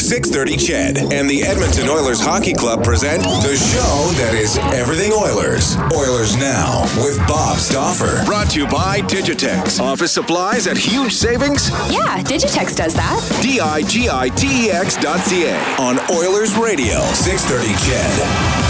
630 Ched and the Edmonton Oilers Hockey Club present the show that is everything Oilers. Oilers Now with Bob Stauffer. Brought to you by Digitex. Office supplies at huge savings. Yeah, Digitex does that. D-I-G-I-T-E-X dot C-A on Oilers Radio, 630 Ched.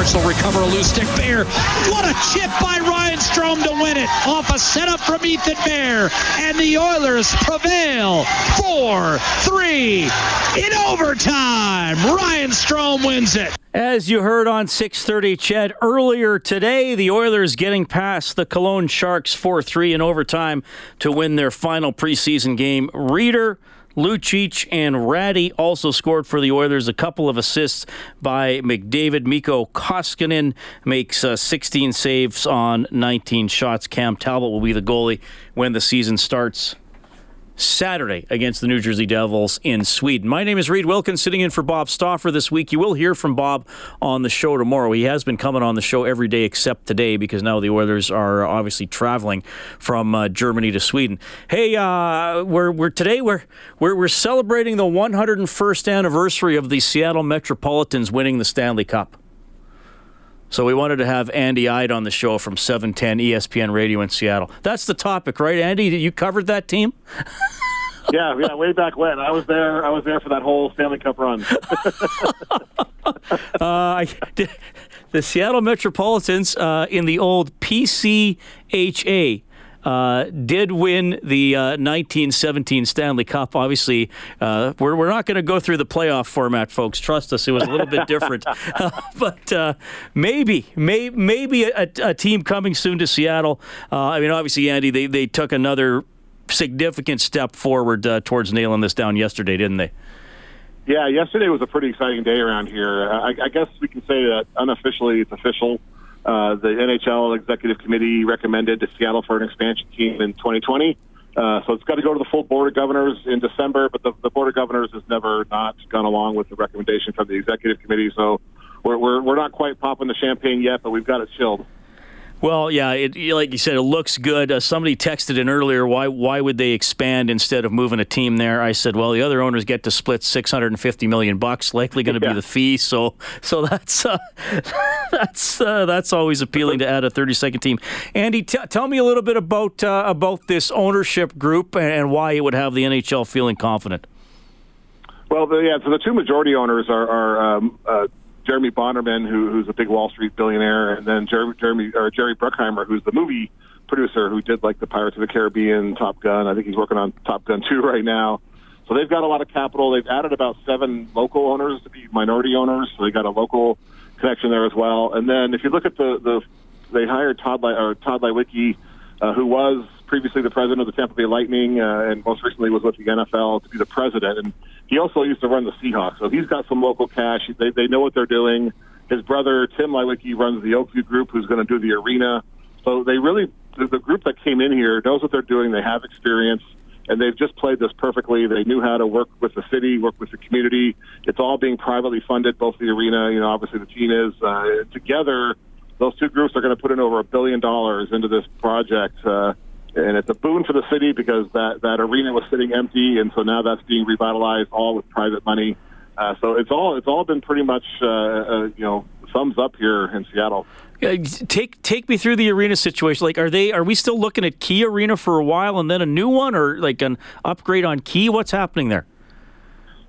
Sharks will recover a loose stick. Bear, what a chip by Ryan Strome to win it off a setup from Ethan Bear, and the Oilers prevail 4-3 in overtime. Ryan Strome wins it. As you heard on 6:30 Ched earlier today, the Oilers getting past the Cologne Sharks 4-3 in overtime to win their final preseason game. Rieder Lucic and Rattie also scored for the Oilers. A couple of assists by McDavid. Mikko Koskinen makes uh, 16 saves on 19 shots. Cam Talbot will be the goalie when the season starts. Saturday against the New Jersey Devils in Sweden. My name is Reed Wilkins, sitting in for Bob Stauffer this week. You will hear from Bob on the show tomorrow. He has been coming on the show every day except today because now the Oilers are obviously traveling from uh, Germany to Sweden. Hey, uh, we're, we're today we're, we're we're celebrating the 101st anniversary of the Seattle Metropolitans winning the Stanley Cup. So we wanted to have Andy Eide on the show from 710 ESPN Radio in Seattle. That's the topic, right, Andy? You covered that team? yeah, yeah, way back when I was there. I was there for that whole Stanley Cup run. uh, I, the Seattle Metropolitans uh, in the old PCHA. Uh, did win the uh, 1917 Stanley Cup. Obviously, uh, we're, we're not going to go through the playoff format, folks. Trust us, it was a little bit different. but uh, maybe, may, maybe a, a, team coming soon to Seattle. Uh, I mean, obviously, Andy, they, they took another significant step forward uh, towards nailing this down yesterday, didn't they? Yeah, yesterday was a pretty exciting day around here. I, I guess we can say that unofficially it's official. Uh, the NHL executive committee recommended to Seattle for an expansion team in 2020. Uh, so it's got to go to the full board of governors in December, but the, the board of governors has never not gone along with the recommendation from the executive committee. So we're, we're, we're not quite popping the champagne yet, but we've got it chilled. Well, yeah, it, like you said, it looks good. Uh, somebody texted in earlier, why why would they expand instead of moving a team there? I said, well, the other owners get to split 650 million bucks, likely going to yeah. be the fee. So so that's uh, that's uh, that's always appealing to add a 32nd team. Andy, t- tell me a little bit about uh, about this ownership group and, why it would have the NHL feeling confident. Well, the, yeah, so the two majority owners are, are um, uh, Jeremy Bonderman, who, who's a big Wall Street billionaire, and then Jeremy, Jeremy or Jerry Bruckheimer, who's the movie producer who did like the Pirates of the Caribbean, Top Gun. I think he's working on Top Gun 2 right now. So they've got a lot of capital. They've added about seven local owners to be minority owners, so they got a local connection there as well. And then if you look at the the they hired Tod or Tod Leiweke, uh, who was previously the president of the Tampa Bay Lightning uh, and most recently was with the NFL to be the president. And he also used to run the Seahawks, so he's got some local cash. They they know what they're doing. His brother Tim Leiweke runs the Oak View Group, who's going to do the arena. So they really the, the group that came in here knows what they're doing. They have experience. And they've just played this perfectly. They knew how to work with the city, work with the community. It's all being privately funded, both the arena, you know, obviously the team is uh, together those two groups are going to put in over a billion dollars into this project. Uh, and it's a boon for the city because that, that arena was sitting empty, and so now that's being revitalized all with private money. Uh, so it's all it's all been pretty much uh, uh, you know thumbs up here in Seattle. Uh, take take me through the arena situation. Like, are they are we still looking at Key Arena for a while and then a new one, or like an upgrade on Key? What's happening there?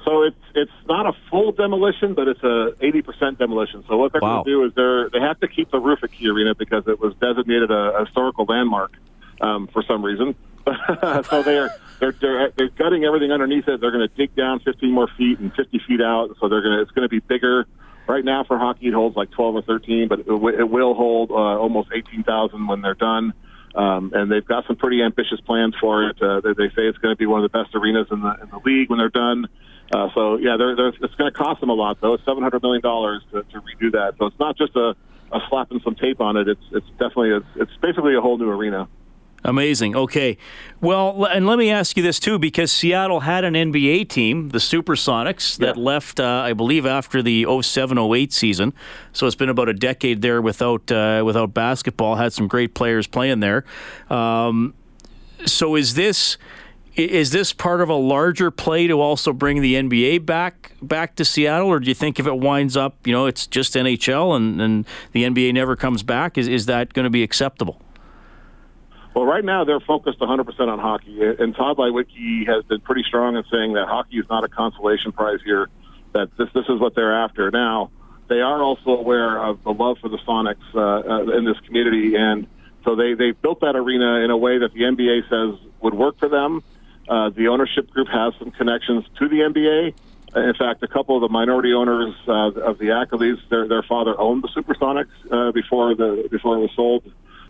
So it's it's not a full demolition, but it's a eighty percent demolition. So what they're wow. going to do is they're they have to keep the roof at Key Arena because it was designated a, a historical landmark um, for some reason. so they're they're they're they're gutting everything underneath it. They're going to dig down 15 more feet and 50 feet out. So they're going to it's going to be bigger. Right now for hockey, it holds like 12 or 13, but it, it will hold uh, almost 18,000 when they're done. Um, and they've got some pretty ambitious plans for it. Uh, they, they say it's going to be one of the best arenas in the in the league when they're done. Uh, so yeah, they're, they're, it's going to cost them a lot though. It's 700 million dollars to, to redo that. So it's not just a, a slapping some tape on it. It's it's definitely a, it's basically a whole new arena. Amazing. Okay. Well, and let me ask you this too, because Seattle had an NBA team, the Supersonics, that yeah. left, uh, I believe, after the 07-08 season. So it's been about a decade there without uh, without basketball. Had some great players playing there. Um, so is this is this part of a larger play to also bring the NBA back back to Seattle, or do you think if it winds up, you know, it's just NHL and, and the NBA never comes back, is is that going to be acceptable? Well, right now they're focused 100% on hockey, and Tod Leiweke has been pretty strong in saying that hockey is not a consolation prize here. That this this is what they're after. Now they are also aware of the love for the Sonics uh, uh, in this community, and so they they built that arena in a way that the NBA says would work for them. Uh, the ownership group has some connections to the NBA. In fact, a couple of the minority owners uh, of the Ackerleys, their their father owned the Supersonics uh, before the before it was sold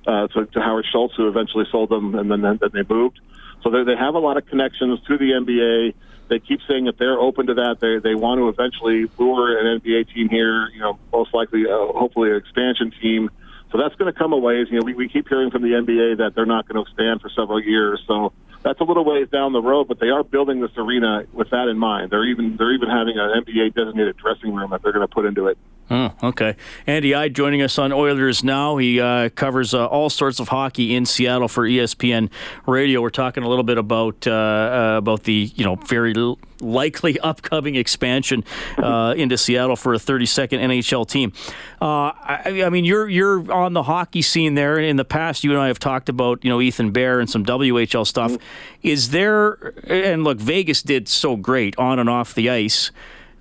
uh, to, to Howard Schultz, who eventually sold them, and then then they moved. So they, they have a lot of connections to the NBA. They keep saying that they're open to that. They they want to eventually lure an NBA team here. You know, most likely, uh, hopefully, an expansion team. So that's going to come a ways. You know, we, we keep hearing from the NBA that they're not going to expand for several years. So that's a little ways down the road, but they are building this arena with that in mind. They're even they're even having an NBA designated dressing room that they're going to put into it. Oh, okay. Andy I joining us on Oilers Now. He uh, covers uh, all sorts of hockey in Seattle for ESPN Radio. We're talking a little bit about uh, uh about the you know very likely upcoming expansion uh, into Seattle for a 32nd NHL team. Uh, I, I, mean, you're you're on the hockey scene there. In the past, you and I have talked about you know Ethan Bear and some WHL stuff. Is there? And look, Vegas did so great on and off the ice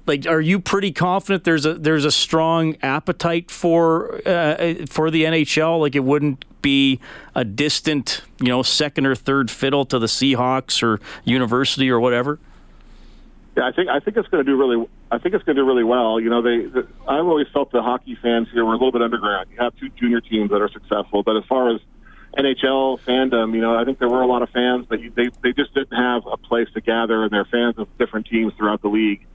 like are you pretty confident there's a there's a strong appetite for uh, for the NHL like it wouldn't be a distant you know second or third fiddle to the Seahawks or University or whatever yeah, I think I think it's going to do really. I think it's going to do really well. You know, they. The, I've always felt the hockey fans here were a little bit underground. You have two junior teams that are successful, but as far as NHL fandom, you know, I think there were a lot of fans, but they they just didn't have a place to gather, and they're fans of different teams throughout the league.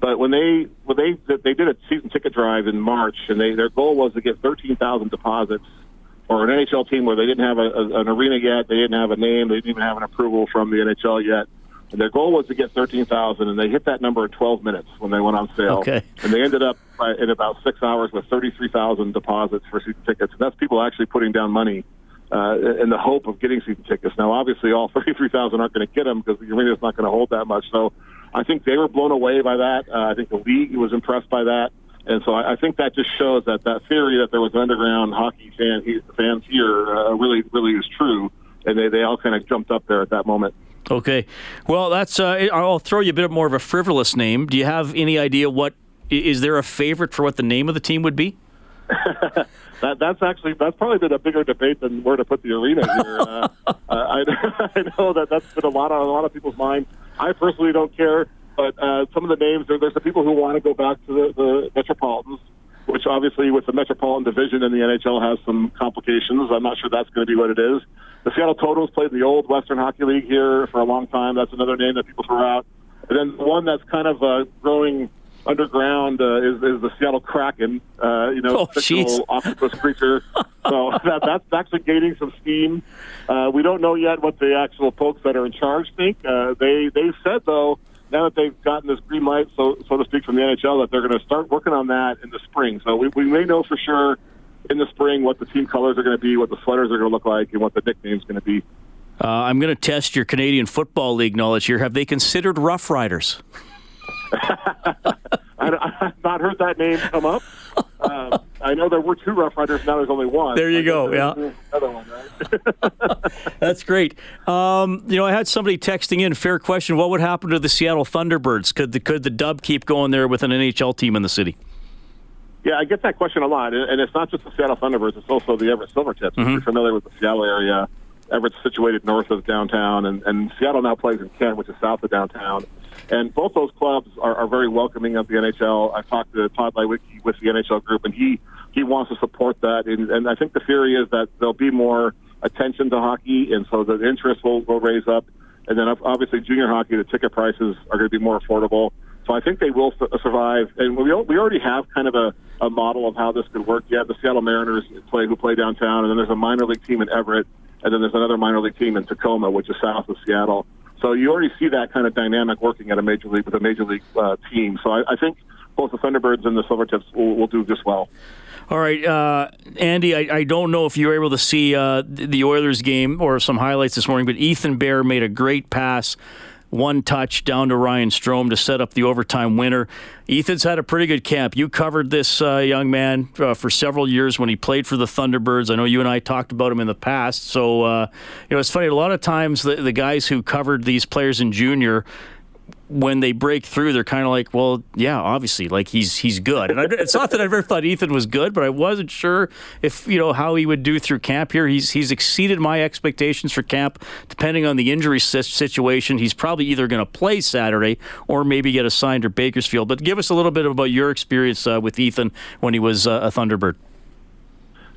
But when they when they they did a season ticket drive in March, and they their goal was to get thirteen thousand deposits for an NHL team where they didn't have a, a, an arena yet, they didn't have a name, they didn't even have an approval from the NHL yet and their goal was to get 13,000, and they hit that number in 12 minutes when they went on sale. Okay. And they ended up by, in about six hours with 33,000 deposits for season tickets. And that's people actually putting down money uh, in the hope of getting season tickets. Now, obviously, all 33,000 aren't going to get them because the arena is not going to hold that much. So I think they were blown away by that. Uh, I think the league was impressed by that. And so I, I think that just shows that that theory that there was an underground hockey fan, fans here uh, really, really is true. And they, they all kind of jumped up there at that moment. Okay. Well, that's. Uh, I'll throw you a bit more of a frivolous name. Do you have any idea what? Is there a favorite for what the name of the team would be? that that's actually that's probably been a bigger debate than where to put the arena here. uh, I, I know that that's been a lot on a lot of people's minds. I personally don't care, but uh, some of the names there, there's the people who want to go back to the, the Metropolitans, which obviously with the Metropolitan division in the NHL has some complications. I'm not sure that's going to be what it is. The Seattle Totems played in the old Western Hockey League here for a long time. That's another name that people throw out. And then one that's kind of uh, growing underground uh, is, is the Seattle Kraken. Uh, you know, oh, fictional octopus creature. so that, that's actually gaining some steam. Uh, we don't know yet what the actual folks that are in charge think. Uh, they they said though, now that they've gotten this green light, so so to speak, from the NHL, that they're going to start working on that in the spring. So we, we may know for sure in the spring what the team colors are going to be, what the sweaters are going to look like, and what the nickname's going to be. Uh, I'm going to test your Canadian Football League knowledge here. Have they considered Rough Riders? I, have not heard that name come up. Uh, I know there were two Rough Riders. Now there's only one. There you go. Yeah. Another one, right? That's great. Um, you know, I had somebody texting in. Fair question. What would happen to the Seattle Thunderbirds? Could the could the Dub keep going there with an NHL team in the city? Yeah, I get that question a lot, and it's not just the Seattle Thunderbirds; it's also the Everett Silvertips. Mm-hmm. If you're familiar with the Seattle area, Everett's situated north of downtown, and, and Seattle now plays in Kent, which is south of downtown. And both those clubs are, are very welcoming of the NHL. I talked to Tod Leiweke with the NHL group, and he he wants to support that. And, and I think the theory is that there'll be more attention to hockey, and so the interest will, will raise up. And then obviously junior hockey, the ticket prices are going to be more affordable. So I think they will survive. And we we already have kind of a, a model of how this could work. You have the Seattle Mariners play who play downtown, and then there's a minor league team in Everett, and then there's another minor league team in Tacoma, which is south of Seattle. So you already see that kind of dynamic working at a major league with a major league uh, team. So I, I think both the Thunderbirds and the Silvertips will, will do just well. All right, uh, Andy, I, I, don't know if you were able to see uh, the Oilers game or some highlights this morning, but Ethan Bear made a great pass one touch down to Ryan Strome to set up the overtime winner. Ethan's had a pretty good camp. You covered this uh, young man uh, for several years when he played for the Thunderbirds. I know you and I talked about him in the past. So, uh, you know, it's funny. A lot of times the, the guys who covered these players in junior when they break through, they're kind of like, well, yeah, obviously, like he's he's good. And I, it's not that I ever thought Ethan was good, but I wasn't sure if you know how he would do through camp here. He's he's exceeded my expectations for camp. Depending on the injury situation, he's probably either going to play Saturday or maybe get assigned to Bakersfield. But give us a little bit about your experience uh, with Ethan when he was uh, a Thunderbird.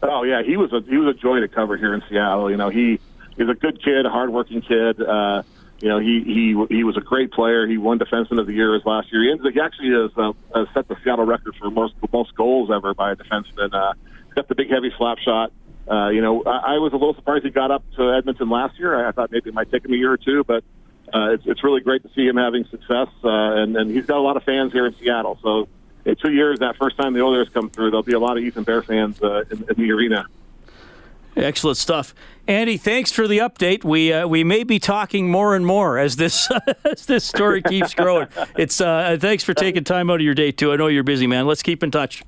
Oh yeah, he was a he was a joy to cover here in Seattle. You know, he he's a good kid, a hardworking kid. Uh, you know, he he he was a great player. He won Defenseman of the Year his last year. He, ended, he actually has uh, uh, set the Seattle record for most most goals ever by a defenseman. Uh, got the big heavy slap shot. Uh, you know, I, I was a little surprised he got up to Edmonton last year. I, I thought maybe it might take him a year or two, but uh, it's it's really great to see him having success. Uh, and and he's got a lot of fans here in Seattle. So in two years, that first time the Oilers come through, there'll be a lot of Ethan Bear fans uh, in, in the arena. Excellent stuff, Andy. Thanks for the update. We uh, we may be talking more and more as this as this story keeps growing. It's uh, thanks for taking time out of your day too. I know you're busy, man. Let's keep in touch.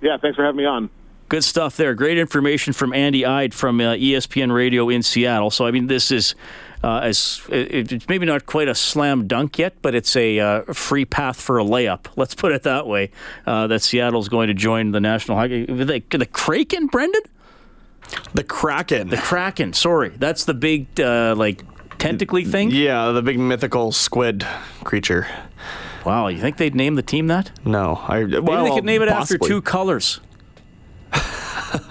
Yeah, thanks for having me on. Good stuff there. Great information from Andy Eide from uh, ESPN Radio in Seattle. So I mean, this is. Uh, as it's maybe not quite a slam dunk yet, but it's a uh, free path for a layup. Let's put it that way. Uh, that Seattle's going to join the National Hockey. The, the Kraken, Brendan. The Kraken. The Kraken. Sorry, that's the big uh, like tentacly thing. Yeah, the big mythical squid creature. Wow, you think they'd name the team that? No, I. Maybe they could name it possibly. after two colors.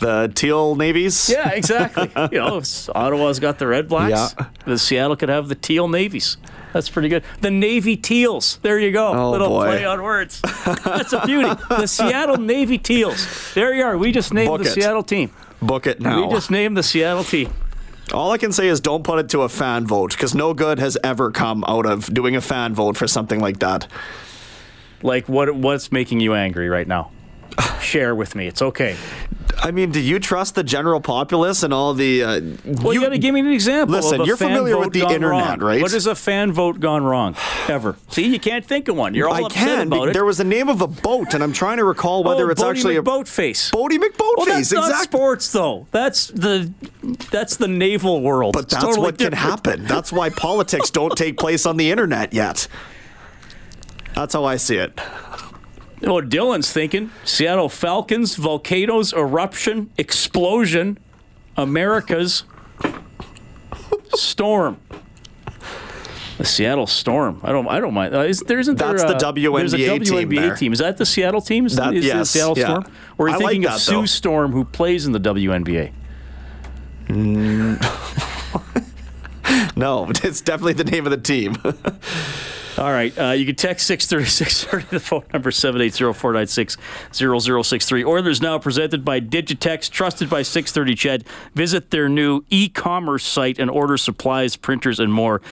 the teal navies. Yeah, exactly. you know, Ottawa's got the Redblacks. Yeah. The Seattle could have the teal navies. That's pretty good. The Navy Teals. There you go. Oh, Little boy. play on words. That's a beauty. The Seattle Navy Teals. There you are. We just named Book the it. Seattle team. Book it now. We just named the Seattle team. All I can say is don't put it to a fan vote because no good has ever come out of doing a fan vote for something like that. Like what? What's making you angry right now? Share with me. It's okay. I mean, do you trust the general populace and all the? Uh, Well, you, got to give me an example. Listen, you're familiar with the internet, wrong. right? What has a fan vote gone wrong ever? See, you can't think of one. You're all I upset can. about it. There was a name of a boat, and I'm trying to recall whether oh, it's Boaty actually a McBoatface. Boaty McBoatface. Well, that's not exactly. sports, though. That's the that's the naval world. But It's that's totally what can happen. That's why politics don't take place on the internet yet. That's how I see it. Oh, Dylan's thinking Seattle Falcons, volcanoes, eruption, explosion, America's storm. The Seattle Storm. I don't. I don't mind. Uh, is, there isn't there, That's the uh, There's a WNBA team WNBA there. team. Is that the Seattle team? Is, That- is yes, Seattle yeah. Storm? Or are you I like thinking of Sue though. Storm, who plays in the WNBA? No, it's definitely the name of the team. All right. Uh, you can text 630 630. The phone number 780 496 0063. Oilers now presented by Digitex, trusted by 630 Ched. Visit their new e commerce site and order supplies, printers, and more.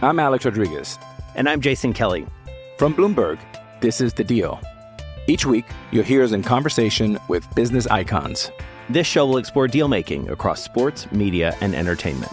I'm Alex Rodriguez. And I'm Jason Kelly. From Bloomberg, this is The Deal. Each week, you'll hear us in conversation with business icons. This show will explore deal making across sports, media, and entertainment.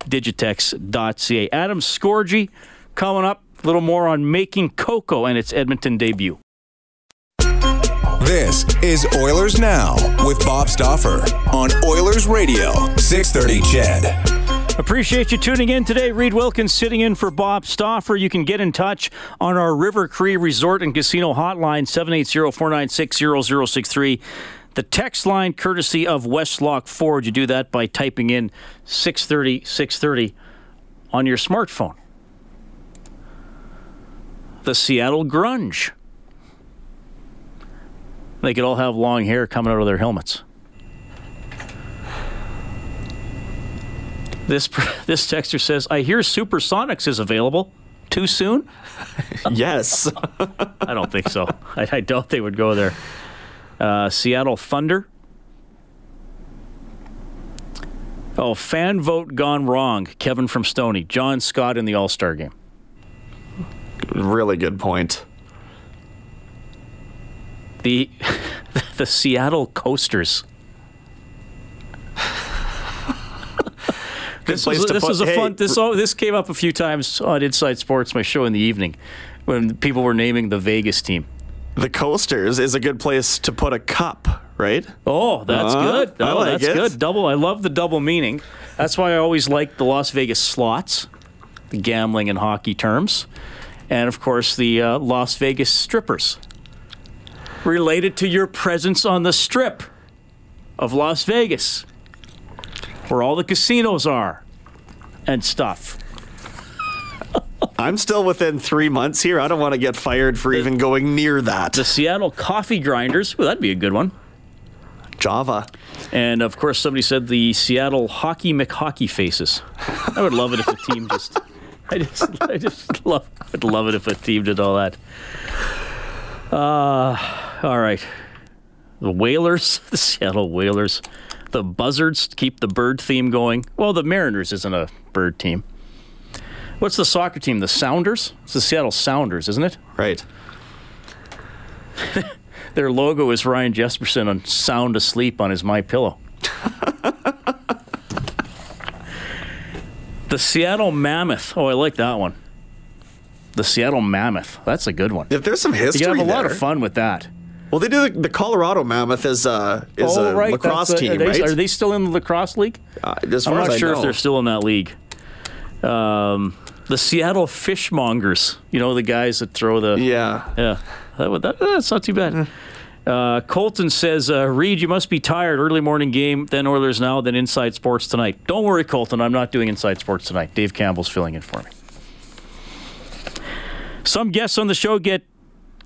Digitex.ca. Adam Scorgie coming up. A little more on Making Coco and its Edmonton debut. This is Oilers Now with Bob Stauffer on Oilers Radio, 630 Ched. Appreciate you tuning in today. Reed Wilkins sitting in for Bob Stauffer. You can get in touch on our River Cree Resort and Casino hotline, 780-496-0063. The text line courtesy of Westlock Ford. You do that by typing in 630 630 on your smartphone. The Seattle Grunge. They could all have long hair coming out of their helmets. This this texter says, "I hear Supersonics is available. Too soon? yes. I don't think so. I, I doubt they would go there. Uh, Seattle Thunder. Oh, fan vote gone wrong. Kevin from Stony. John Scott in the All Star game. Really good point. The the Seattle Coasters. this was, this put- was a hey, fun. This oh, this came up a few times on Inside Sports, my show in the evening, when people were naming the Vegas team. The Coasters is a good place to put a cup, right? Oh, that's Uh, good. I Oh, like that's it. good. Double. I love the double meaning. That's why I always like the Las Vegas slots, the gambling and hockey terms, and of course the uh, Las Vegas strippers, related to your presence on the strip of Las Vegas, where all the casinos are, and stuff. I'm still within three months here. I don't want to get fired for even going near that. The Seattle Coffee Grinders. Well, that'd be a good one. Java. And of course, somebody said the Seattle Hockey McHockey Faces. I would love it if a team just. I just, I just love. I'd love it if a team did all that. Uh, all right. The Whalers, the Seattle Whalers, the Buzzards to keep the bird theme going. Well, the Mariners isn't a bird team. What's the soccer team? The Sounders? It's the Seattle Sounders, isn't it? Right. Their logo is Ryan Jespersen on sound asleep on his My Pillow. the Seattle Mammoth. Oh, I like that one. The Seattle Mammoth. That's a good one. If there's some You history can have a lot of fun with that. Well, they do the, the Colorado Mammoth is uh, is oh, a right. lacrosse a- team, are they, right? Are they still in the lacrosse league? Uh, I'm not sure if they're still in that league. Um, the Seattle Fishmongers. You know the guys that throw the yeah yeah. That, would- that, that's not too bad. Uh, Colton says, uh, Reed, you must be tired. Early morning game, then Oilers now, then Inside Sports tonight. Don't worry, Colton. I'm not doing Inside Sports tonight. Dave Campbell's filling in for me. Some guests on the show get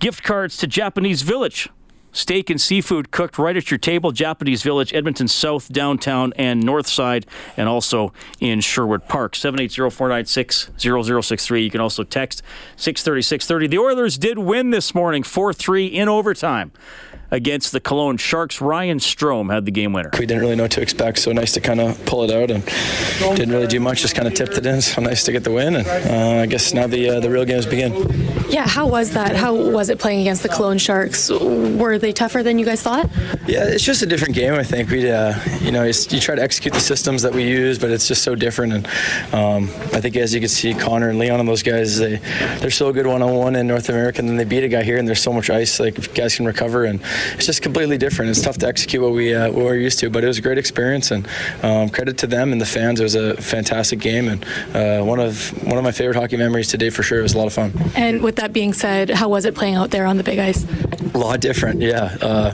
gift cards to Japanese Village. Steak and seafood cooked right at your table. Japanese Village, Edmonton South, downtown, and north side, and also in Sherwood Park. 780-496-0063. You can also text 630-630. The Oilers did win this morning, 4-3 in overtime against the Cologne Sharks. Ryan Strome had the game winner. We didn't really know what to expect, so nice to kind of pull it out and didn't really do much, just kind of tipped it in. So nice to get the win, and uh, I guess now the uh, the real games begin. Yeah, how was that? How was it playing against the Cologne Sharks? Were they tougher than you guys thought? Yeah, it's just a different game. I think we, uh, you know, you try to execute the systems that we use, but it's just so different. And um, I think as you can see, Connor and Leon and those guys, they they're so good one on one in North America, and then they beat a guy here, and there's so much ice. Like guys can recover and it's just completely different. It's tough to execute what we uh, what we're used to, but it was a great experience, and um, credit to them and the fans. It was a fantastic game, and uh, one of one of my favorite hockey memories today for sure. It was a lot of fun. And with that being said, how was it playing out there on the big ice? A lot different, yeah. Uh,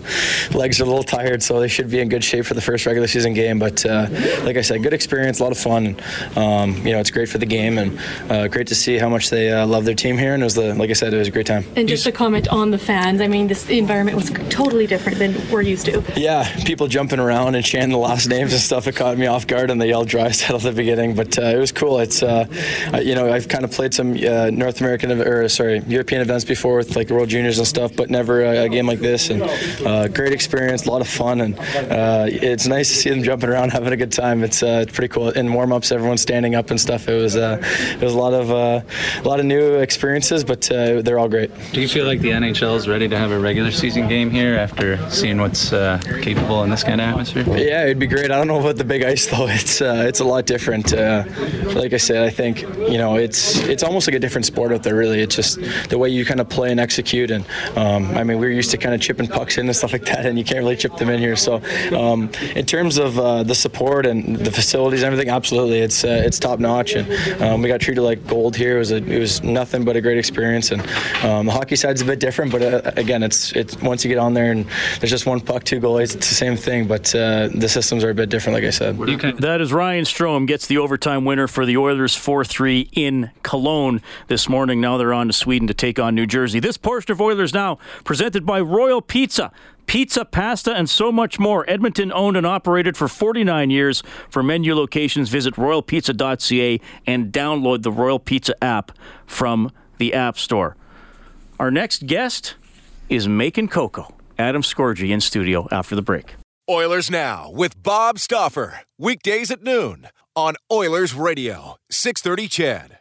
legs are a little tired, so they should be in good shape for the first regular season game. But uh, like I said, good experience, a lot of fun. Um, you know, it's great for the game, and uh, great to see how much they uh, love their team here. And it was the, like I said, it was a great time. And just a comment on the fans. I mean, this environment was totally different than we're used to. Yeah, people jumping around and chanting the last names and stuff. It caught me off guard, and they yelled Draisaitl at the beginning. But uh, it was cool. It's uh, you know, I've kind of played some North American or sorry European events before with like World Juniors and stuff, but never a, game like this. And uh, great experience, a lot of fun, and uh, it's nice to see them jumping around, having a good time. It's, uh, it's pretty cool. In warm ups, everyone's standing up and stuff. It was uh, it was a lot of uh, a lot of new experiences, but uh, they're all great. Do you feel like the NHL is ready to have a regular season game here after seeing what's capable in this kind of atmosphere? Yeah, it'd be great. I don't know about the big ice though. It's it's a lot different. like I said, I think you know it's it's almost like a different sport out there. Really, it's just the way you kind of play and execute. And um, I mean, we're used to kind of chipping pucks in and stuff like that, and you can't really chip them in here. So, um, in terms of uh, the support and the facilities and everything, absolutely, it's uh, it's top notch, and um, we got treated like gold here. It was a, it was nothing but a great experience, and um, the hockey side's a bit different, but uh, again, it's it's once you get on there and there's just one puck, two goalies, it's the same thing, but uh, the systems are a bit different, like I said. That is Ryan Strome gets the overtime winner for the Oilers 4-3 in Cologne this morning. Now they're on to Sweden to take on New Jersey. This portion of Oilers Now presented by Royal Pizza. Pizza, pasta, and so much more. Edmonton owned and operated for 49 years. For menu locations, visit royalpizza.ca and download the Royal Pizza app from the App Store. Our next guest is Making Coco. Adam Scorgie in studio after the break. Oilers Now with Bob Stauffer. Weekdays at noon on Oilers Radio, 630 CHED.